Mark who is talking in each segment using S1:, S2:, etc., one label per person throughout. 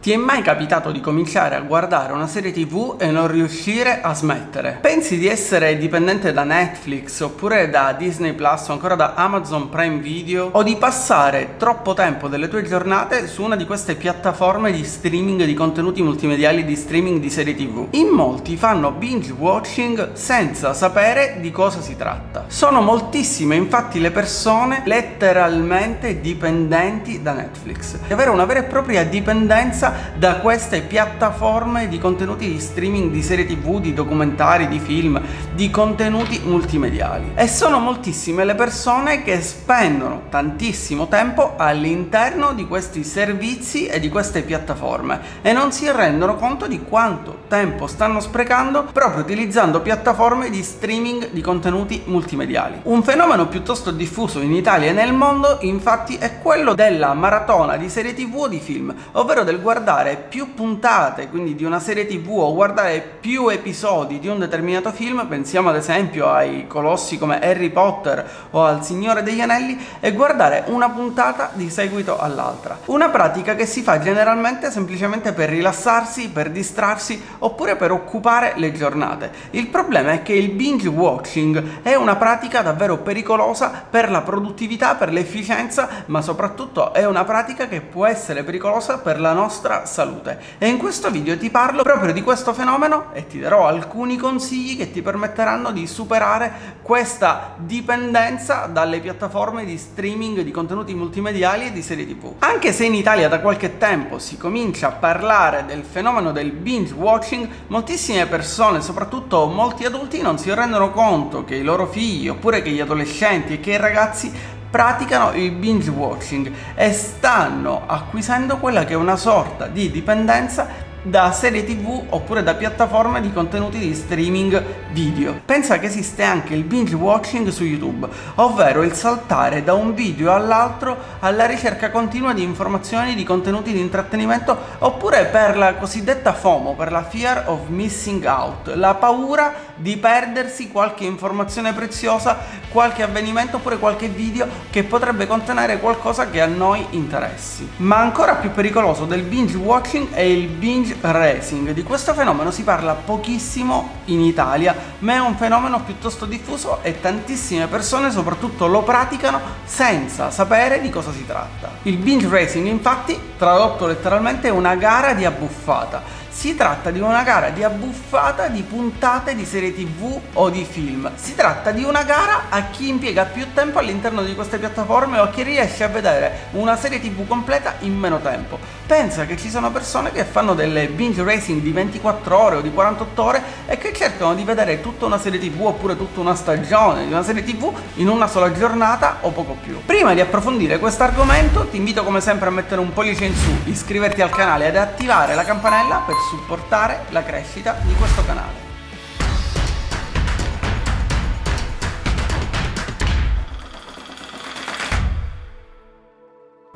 S1: Ti è mai capitato di cominciare a guardare una serie tv e non riuscire a smettere? Pensi di essere dipendente da Netflix oppure da Disney Plus o ancora da Amazon Prime Video o di passare troppo tempo delle tue giornate su una di queste piattaforme di streaming di contenuti multimediali di streaming di serie tv? In molti fanno binge watching senza sapere di cosa si tratta. Sono moltissime infatti le persone letteralmente dipendenti da Netflix. Di avere una vera e propria dipendenza da queste piattaforme di contenuti di streaming di serie tv, di documentari, di film, di contenuti multimediali. E sono moltissime le persone che spendono tantissimo tempo all'interno di questi servizi e di queste piattaforme e non si rendono conto di quanto tempo stanno sprecando proprio utilizzando piattaforme di streaming di contenuti multimediali. Un fenomeno piuttosto diffuso in Italia e nel mondo infatti è quello della maratona di serie tv o di film, ovvero del guardare guardare più puntate, quindi di una serie tv o guardare più episodi di un determinato film, pensiamo ad esempio ai colossi come Harry Potter o al Signore degli Anelli, e guardare una puntata di seguito all'altra. Una pratica che si fa generalmente semplicemente per rilassarsi, per distrarsi oppure per occupare le giornate. Il problema è che il binge watching è una pratica davvero pericolosa per la produttività, per l'efficienza, ma soprattutto è una pratica che può essere pericolosa per la nostra nostra salute. E in questo video ti parlo proprio di questo fenomeno e ti darò alcuni consigli che ti permetteranno di superare questa dipendenza dalle piattaforme di streaming di contenuti multimediali e di serie tv. Anche se in Italia da qualche tempo si comincia a parlare del fenomeno del binge watching, moltissime persone, soprattutto molti adulti, non si rendono conto che i loro figli oppure che gli adolescenti e che i ragazzi praticano il binge watching e stanno acquisendo quella che è una sorta di dipendenza da serie tv oppure da piattaforme di contenuti di streaming video. Pensa che esiste anche il binge watching su YouTube, ovvero il saltare da un video all'altro alla ricerca continua di informazioni, di contenuti di intrattenimento oppure per la cosiddetta FOMO, per la fear of missing out, la paura di perdersi qualche informazione preziosa, qualche avvenimento oppure qualche video che potrebbe contenere qualcosa che a noi interessi. Ma ancora più pericoloso del binge watching è il binge racing. Di questo fenomeno si parla pochissimo in Italia, ma è un fenomeno piuttosto diffuso e tantissime persone soprattutto lo praticano senza sapere di cosa si tratta. Il binge racing infatti, tradotto letteralmente, è una gara di abbuffata si tratta di una gara di abbuffata di puntate di serie tv o di film. Si tratta di una gara a chi impiega più tempo all'interno di queste piattaforme o a chi riesce a vedere una serie tv completa in meno tempo. Pensa che ci sono persone che fanno delle binge racing di 24 ore o di 48 ore e che cercano di vedere tutta una serie tv oppure tutta una stagione di una serie tv in una sola giornata o poco più. Prima di approfondire questo argomento ti invito come sempre a mettere un pollice in su, iscriverti al canale ed attivare la campanella per supportare la crescita di questo canale.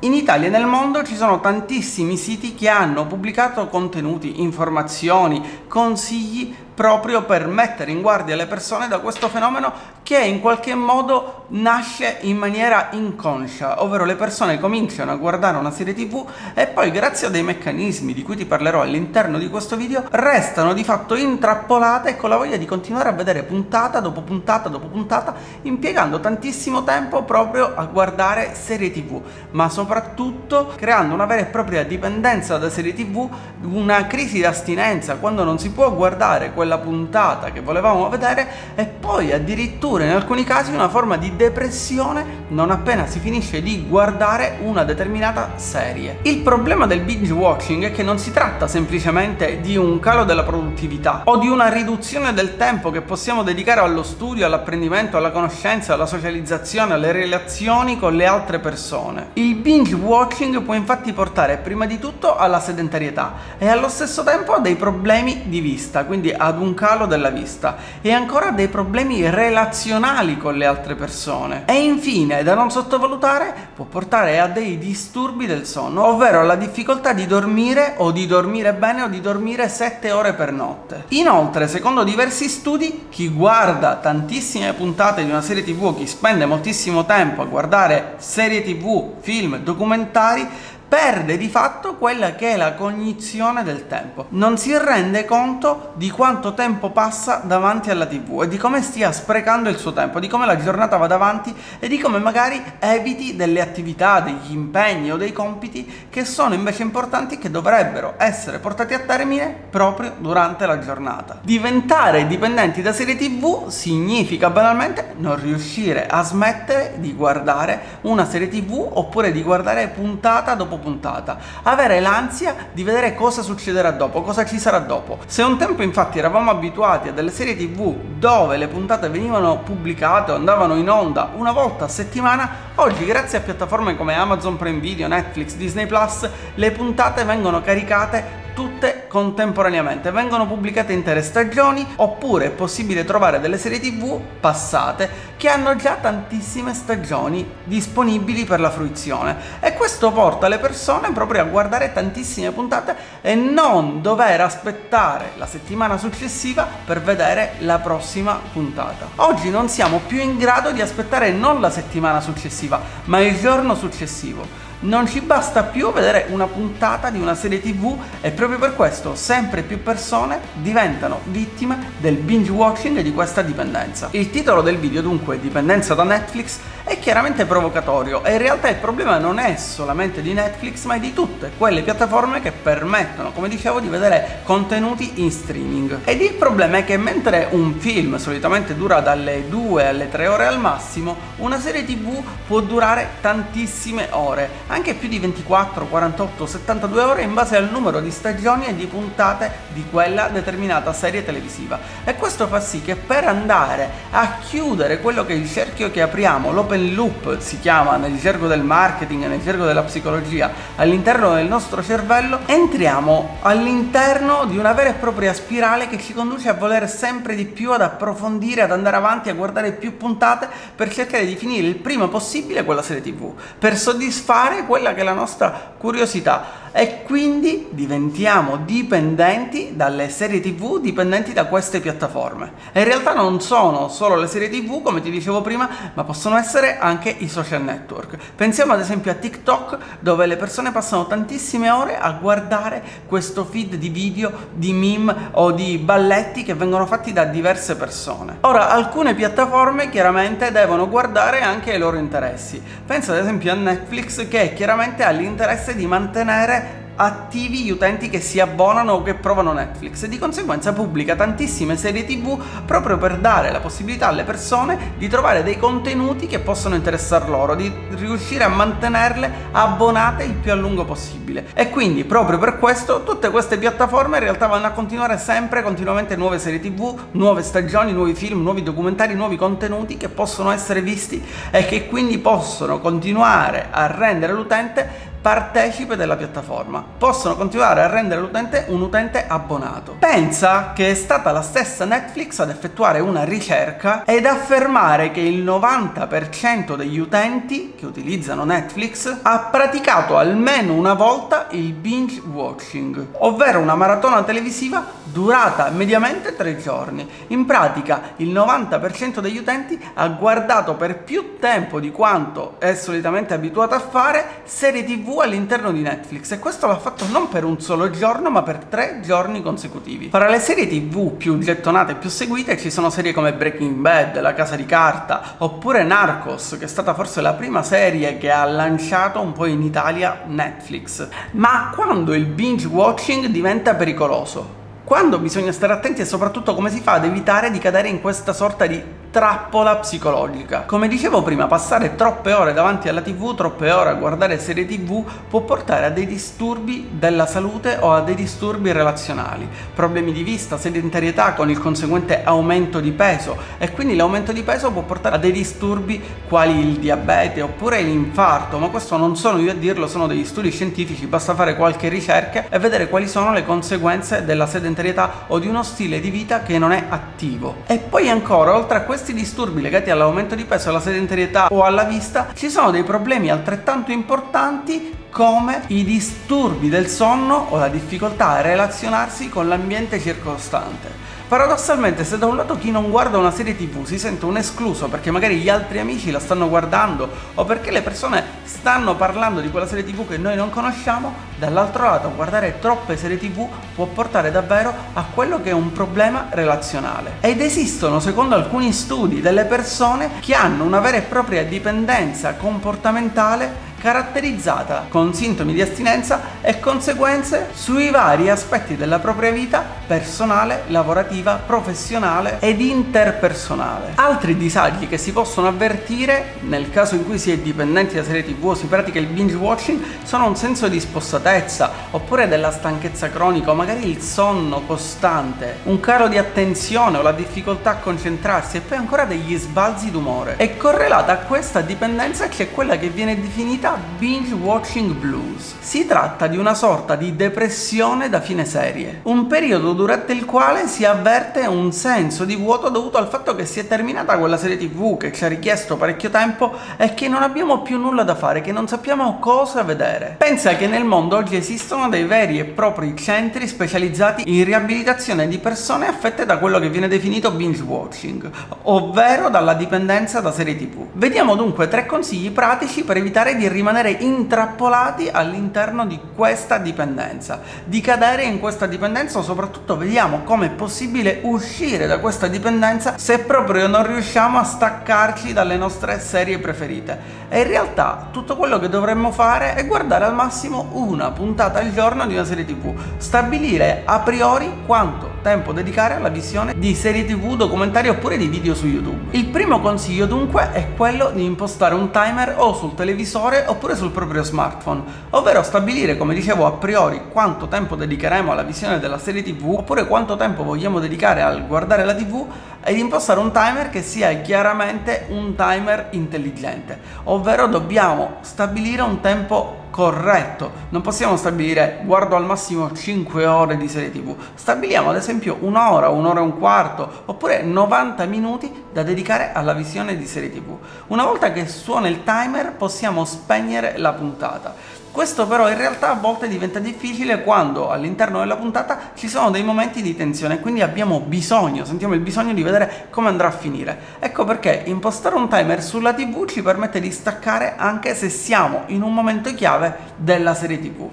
S1: In Italia e nel mondo ci sono tantissimi siti che hanno pubblicato contenuti, informazioni, consigli proprio per mettere in guardia le persone da questo fenomeno che in qualche modo nasce in maniera inconscia, ovvero le persone cominciano a guardare una serie tv e poi grazie a dei meccanismi di cui ti parlerò all'interno di questo video restano di fatto intrappolate con la voglia di continuare a vedere puntata dopo puntata dopo puntata impiegando tantissimo tempo proprio a guardare serie tv, ma soprattutto creando una vera e propria dipendenza da serie tv, una crisi di astinenza quando non si può guardare quella quella puntata che volevamo vedere e poi addirittura in alcuni casi una forma di depressione non appena si finisce di guardare una determinata serie. Il problema del binge watching è che non si tratta semplicemente di un calo della produttività o di una riduzione del tempo che possiamo dedicare allo studio, all'apprendimento, alla conoscenza, alla socializzazione, alle relazioni con le altre persone. Il binge watching può infatti portare prima di tutto alla sedentarietà e allo stesso tempo a dei problemi di vista, quindi ad ad un calo della vista e ancora dei problemi relazionali con le altre persone. E infine, da non sottovalutare, può portare a dei disturbi del sonno, ovvero alla difficoltà di dormire o di dormire bene o di dormire 7 ore per notte. Inoltre, secondo diversi studi, chi guarda tantissime puntate di una serie tv, chi spende moltissimo tempo a guardare serie tv, film, documentari, perde di fatto quella che è la cognizione del tempo. Non si rende conto di quanto tempo passa davanti alla TV e di come stia sprecando il suo tempo, di come la giornata va davanti e di come magari eviti delle attività, degli impegni o dei compiti che sono invece importanti che dovrebbero essere portati a termine proprio durante la giornata. Diventare dipendenti da serie TV significa banalmente non riuscire a smettere di guardare una serie TV oppure di guardare puntata dopo puntata, avere l'ansia di vedere cosa succederà dopo, cosa ci sarà dopo. Se un tempo infatti eravamo abituati a delle serie tv dove le puntate venivano pubblicate o andavano in onda una volta a settimana, oggi grazie a piattaforme come Amazon Prime Video, Netflix, Disney Plus, le puntate vengono caricate tutte contemporaneamente, vengono pubblicate intere stagioni oppure è possibile trovare delle serie tv passate che hanno già tantissime stagioni disponibili per la fruizione. E questo porta le persone proprio a guardare tantissime puntate e non dover aspettare la settimana successiva per vedere la prossima puntata. Oggi non siamo più in grado di aspettare non la settimana successiva ma il giorno successivo non ci basta più vedere una puntata di una serie tv e proprio per questo sempre più persone diventano vittime del binge watching e di questa dipendenza. Il titolo del video dunque dipendenza da Netflix è chiaramente provocatorio e in realtà il problema non è solamente di Netflix ma è di tutte quelle piattaforme che permettono, come dicevo, di vedere contenuti in streaming. Ed il problema è che mentre un film solitamente dura dalle 2 alle 3 ore al massimo, una serie tv può durare tantissime ore anche più di 24, 48, 72 ore in base al numero di stagioni e di puntate di quella determinata serie televisiva. E questo fa sì che per andare a chiudere quello che è il cerchio che apriamo, l'open loop si chiama nel gergo del marketing, nel gergo della psicologia, all'interno del nostro cervello, entriamo all'interno di una vera e propria spirale che ci conduce a voler sempre di più ad approfondire, ad andare avanti, a guardare più puntate per cercare di finire il prima possibile quella serie tv, per soddisfare soddisfare quella che è la nostra curiosità e quindi diventiamo dipendenti dalle serie tv, dipendenti da queste piattaforme. E in realtà non sono solo le serie tv, come ti dicevo prima, ma possono essere anche i social network. Pensiamo ad esempio a TikTok, dove le persone passano tantissime ore a guardare questo feed di video, di meme o di balletti che vengono fatti da diverse persone. Ora, alcune piattaforme chiaramente devono guardare anche i loro interessi. Penso ad esempio a Netflix che chiaramente ha l'interesse di mantenere attivi gli utenti che si abbonano o che provano Netflix e di conseguenza pubblica tantissime serie tv proprio per dare la possibilità alle persone di trovare dei contenuti che possono interessare loro, di riuscire a mantenerle abbonate il più a lungo possibile. E quindi proprio per questo tutte queste piattaforme in realtà vanno a continuare sempre continuamente nuove serie tv, nuove stagioni, nuovi film, nuovi documentari, nuovi contenuti che possono essere visti e che quindi possono continuare a rendere l'utente partecipe della piattaforma. Possono continuare a rendere l'utente un utente abbonato. Pensa che è stata la stessa Netflix ad effettuare una ricerca ed affermare che il 90% degli utenti che utilizzano Netflix ha praticato almeno una volta il binge watching, ovvero una maratona televisiva durata mediamente 3 giorni. In pratica il 90% degli utenti ha guardato per più tempo di quanto è solitamente abituato a fare serie tv all'interno di Netflix e questo l'ha fatto non per un solo giorno ma per tre giorni consecutivi. Fra le serie tv più gettonate e più seguite ci sono serie come Breaking Bad, La Casa di Carta oppure Narcos che è stata forse la prima serie che ha lanciato un po' in Italia Netflix. Ma quando il binge watching diventa pericoloso? Quando bisogna stare attenti e soprattutto come si fa ad evitare di cadere in questa sorta di trappola psicologica. Come dicevo prima, passare troppe ore davanti alla tv, troppe ore a guardare serie tv può portare a dei disturbi della salute o a dei disturbi relazionali, problemi di vista, sedentarietà con il conseguente aumento di peso e quindi l'aumento di peso può portare a dei disturbi quali il diabete oppure l'infarto, ma questo non sono io a dirlo, sono degli studi scientifici, basta fare qualche ricerca e vedere quali sono le conseguenze della sedentarietà o di uno stile di vita che non è attivo. E poi ancora, oltre a questo questi disturbi legati all'aumento di peso, alla sedentarietà o alla vista, ci sono dei problemi altrettanto importanti come i disturbi del sonno o la difficoltà a relazionarsi con l'ambiente circostante. Paradossalmente, se da un lato chi non guarda una serie tv si sente un escluso perché magari gli altri amici la stanno guardando o perché le persone stanno parlando di quella serie tv che noi non conosciamo, dall'altro lato guardare troppe serie tv può portare davvero a quello che è un problema relazionale. Ed esistono, secondo alcuni studi, delle persone che hanno una vera e propria dipendenza comportamentale caratterizzata con sintomi di astinenza e conseguenze sui vari aspetti della propria vita personale, lavorativa, professionale ed interpersonale. Altri disagi che si possono avvertire nel caso in cui si è dipendenti da serie tv o si pratica il binge watching sono un senso di spossatezza oppure della stanchezza cronica o magari il sonno costante, un calo di attenzione o la difficoltà a concentrarsi e poi ancora degli sbalzi d'umore. E correlata a questa dipendenza c'è quella che viene definita Binge Watching Blues. Si tratta di una sorta di depressione da fine serie, un periodo durante il quale si avverte un senso di vuoto dovuto al fatto che si è terminata quella serie tv che ci ha richiesto parecchio tempo e che non abbiamo più nulla da fare, che non sappiamo cosa vedere. Pensa che nel mondo oggi esistono dei veri e propri centri specializzati in riabilitazione di persone affette da quello che viene definito binge watching, ovvero dalla dipendenza da serie tv. Vediamo dunque tre consigli pratici per evitare di rimanere rimanere intrappolati all'interno di questa dipendenza, di cadere in questa dipendenza o soprattutto vediamo come è possibile uscire da questa dipendenza se proprio non riusciamo a staccarci dalle nostre serie preferite. E in realtà tutto quello che dovremmo fare è guardare al massimo una puntata al giorno di una serie tv, stabilire a priori quanto tempo dedicare alla visione di serie tv, documentari oppure di video su YouTube. Il primo consiglio dunque è quello di impostare un timer o sul televisore oppure sul proprio smartphone, ovvero stabilire, come dicevo a priori, quanto tempo dedicheremo alla visione della serie tv oppure quanto tempo vogliamo dedicare al guardare la tv ed impostare un timer che sia chiaramente un timer intelligente, ovvero dobbiamo stabilire un tempo corretto. Non possiamo stabilire guardo al massimo 5 ore di serie TV. Stabiliamo ad esempio un'ora, un'ora e un quarto, oppure 90 minuti da dedicare alla visione di serie TV. Una volta che suona il timer possiamo spegnere la puntata. Questo però in realtà a volte diventa difficile quando all'interno della puntata ci sono dei momenti di tensione, quindi abbiamo bisogno, sentiamo il bisogno di vedere come andrà a finire. Ecco perché impostare un timer sulla TV ci permette di staccare anche se siamo in un momento chiave della serie TV.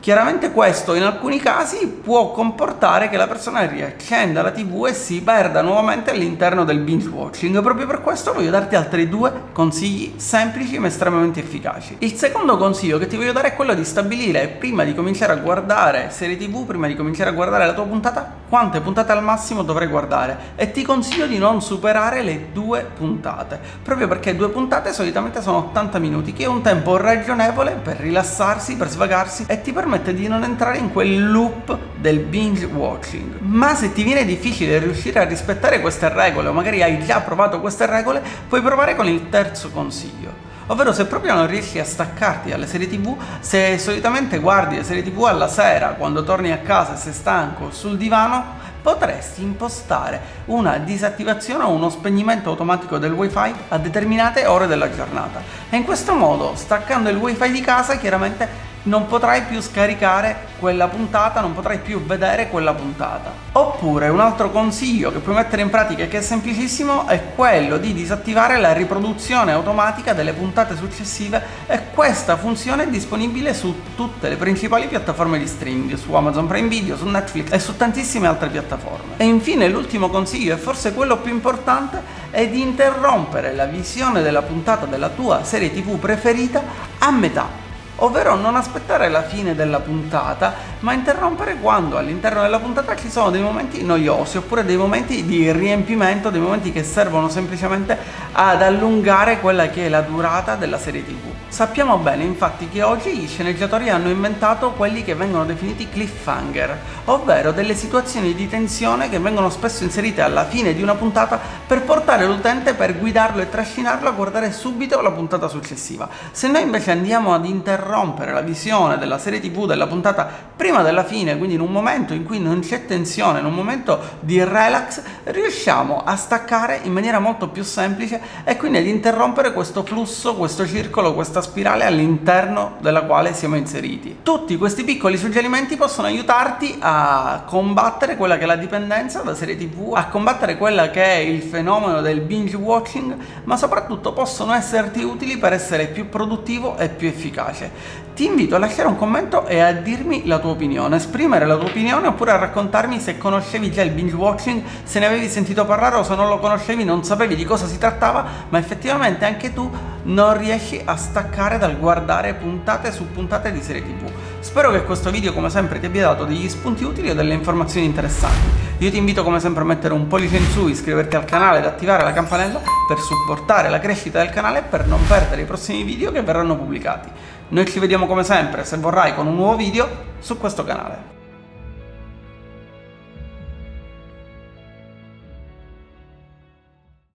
S1: Chiaramente questo in alcuni casi può comportare che la persona riaccenda la tv e si perda nuovamente all'interno del binge watching. Proprio per questo voglio darti altri due consigli semplici ma estremamente efficaci. Il secondo consiglio che ti voglio dare è quello di stabilire prima di cominciare a guardare serie tv, prima di cominciare a guardare la tua puntata, quante puntate al massimo dovrai guardare e ti consiglio di non superare le due puntate, proprio perché due puntate solitamente sono 80 minuti, che è un tempo ragionevole per rilassarsi, per svagarsi e ti permette di non entrare in quel loop del binge watching. Ma se ti viene difficile riuscire a rispettare queste regole o magari hai già provato queste regole, puoi provare con il terzo consiglio. Ovvero se proprio non riesci a staccarti dalle serie tv, se solitamente guardi le serie tv alla sera quando torni a casa e sei stanco sul divano, potresti impostare una disattivazione o uno spegnimento automatico del wifi a determinate ore della giornata. E in questo modo, staccando il wifi di casa, chiaramente non potrai più scaricare quella puntata, non potrai più vedere quella puntata. Oppure un altro consiglio che puoi mettere in pratica e che è semplicissimo è quello di disattivare la riproduzione automatica delle puntate successive e questa funzione è disponibile su tutte le principali piattaforme di streaming, su Amazon Prime Video, su Netflix e su tantissime altre piattaforme. E infine l'ultimo consiglio, e forse quello più importante, è di interrompere la visione della puntata della tua serie tv preferita a metà ovvero non aspettare la fine della puntata, ma interrompere quando all'interno della puntata ci sono dei momenti noiosi oppure dei momenti di riempimento, dei momenti che servono semplicemente ad allungare quella che è la durata della serie TV. Sappiamo bene infatti che oggi gli sceneggiatori hanno inventato quelli che vengono definiti cliffhanger, ovvero delle situazioni di tensione che vengono spesso inserite alla fine di una puntata per portare l'utente per guidarlo e trascinarlo a guardare subito la puntata successiva. Se noi invece andiamo ad interrompere interrompere la visione della serie tv della puntata prima della fine, quindi in un momento in cui non c'è tensione, in un momento di relax, riusciamo a staccare in maniera molto più semplice e quindi ad interrompere questo flusso, questo circolo, questa spirale all'interno della quale siamo inseriti. Tutti questi piccoli suggerimenti possono aiutarti a combattere quella che è la dipendenza da serie tv, a combattere quella che è il fenomeno del binge watching, ma soprattutto possono esserti utili per essere più produttivo e più efficace. Ti invito a lasciare un commento e a dirmi la tua opinione, esprimere la tua opinione oppure a raccontarmi se conoscevi già il binge watching, se ne avevi sentito parlare o se non lo conoscevi, non sapevi di cosa si trattava, ma effettivamente anche tu non riesci a staccare dal guardare puntate su puntate di serie tv. Spero che questo video come sempre ti abbia dato degli spunti utili o delle informazioni interessanti. Io ti invito come sempre a mettere un pollice in su, iscriverti al canale ed attivare la campanella per supportare la crescita del canale e per non perdere i prossimi video che verranno pubblicati. Noi ci vediamo come sempre, se vorrai, con un nuovo video su questo canale.